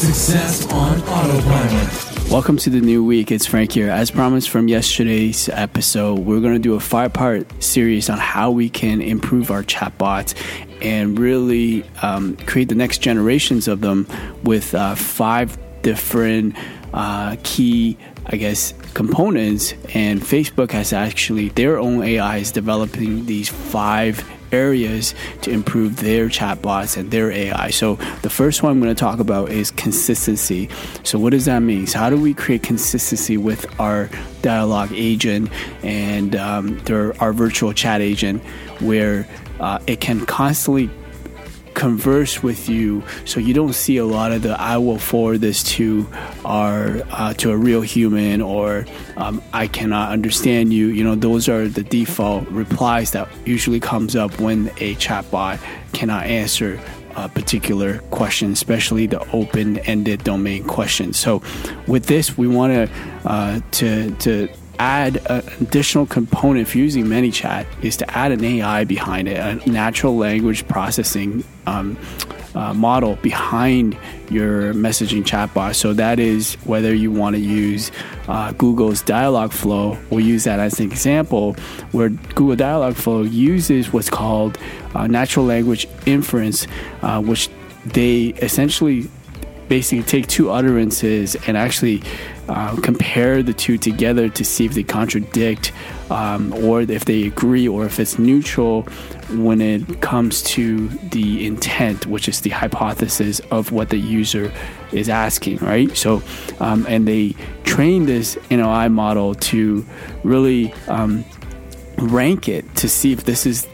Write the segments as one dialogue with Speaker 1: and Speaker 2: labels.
Speaker 1: Success on Autopilot.
Speaker 2: Welcome to the new week. It's Frank here. As promised from yesterday's episode, we're going to do a five part series on how we can improve our chatbots and really um, create the next generations of them with uh, five different uh, key, I guess, components. And Facebook has actually their own AI is developing these five areas to improve their chatbots and their AI. So, the first one I'm going to talk about is consistency. So, what does that mean? So, how do we create consistency with our dialogue agent and um, their, our virtual chat agent where uh, it can constantly converse with you so you don't see a lot of the i will forward this to our uh, to a real human or um, i cannot understand you you know those are the default replies that usually comes up when a chatbot cannot answer a particular question, especially the open-ended domain questions. So, with this, we want to uh, to to add an additional component for using ManyChat is to add an AI behind it, a natural language processing um, uh, model behind your messaging chatbot. So that is whether you want to use uh, Google's Dialogflow. We'll use that as an example where Google Dialogflow uses what's called uh, natural language inference, uh, which they essentially basically take two utterances and actually uh, compare the two together to see if they contradict um, or if they agree or if it's neutral when it comes to the intent, which is the hypothesis of what the user is asking, right? So, um, and they train this NLI model to really um, rank it to see if this is,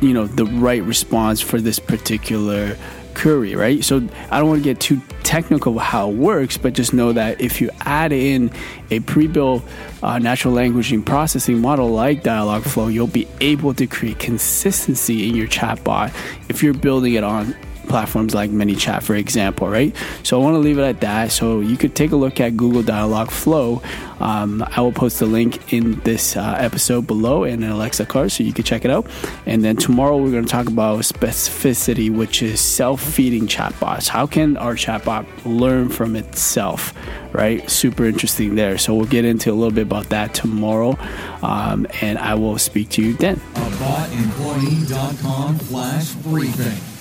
Speaker 2: you know, the right response for this particular query, right? So I don't want to get too technical how it works, but just know that if you add in a pre-built uh, natural language processing model like Dialogflow, you'll be able to create consistency in your chatbot if you're building it on platforms like ManyChat, for example, right? So I want to leave it at that. So you could take a look at Google Dialogflow. Um, I will post the link in this uh, episode below in an Alexa card so you can check it out. And then tomorrow we're going to talk about specificity, which is self feeding chatbots. How can our chatbot learn from itself, right? Super interesting there. So we'll get into a little bit about that tomorrow. Um, and I will speak to you then.
Speaker 1: AboutEmployee.com slash briefing.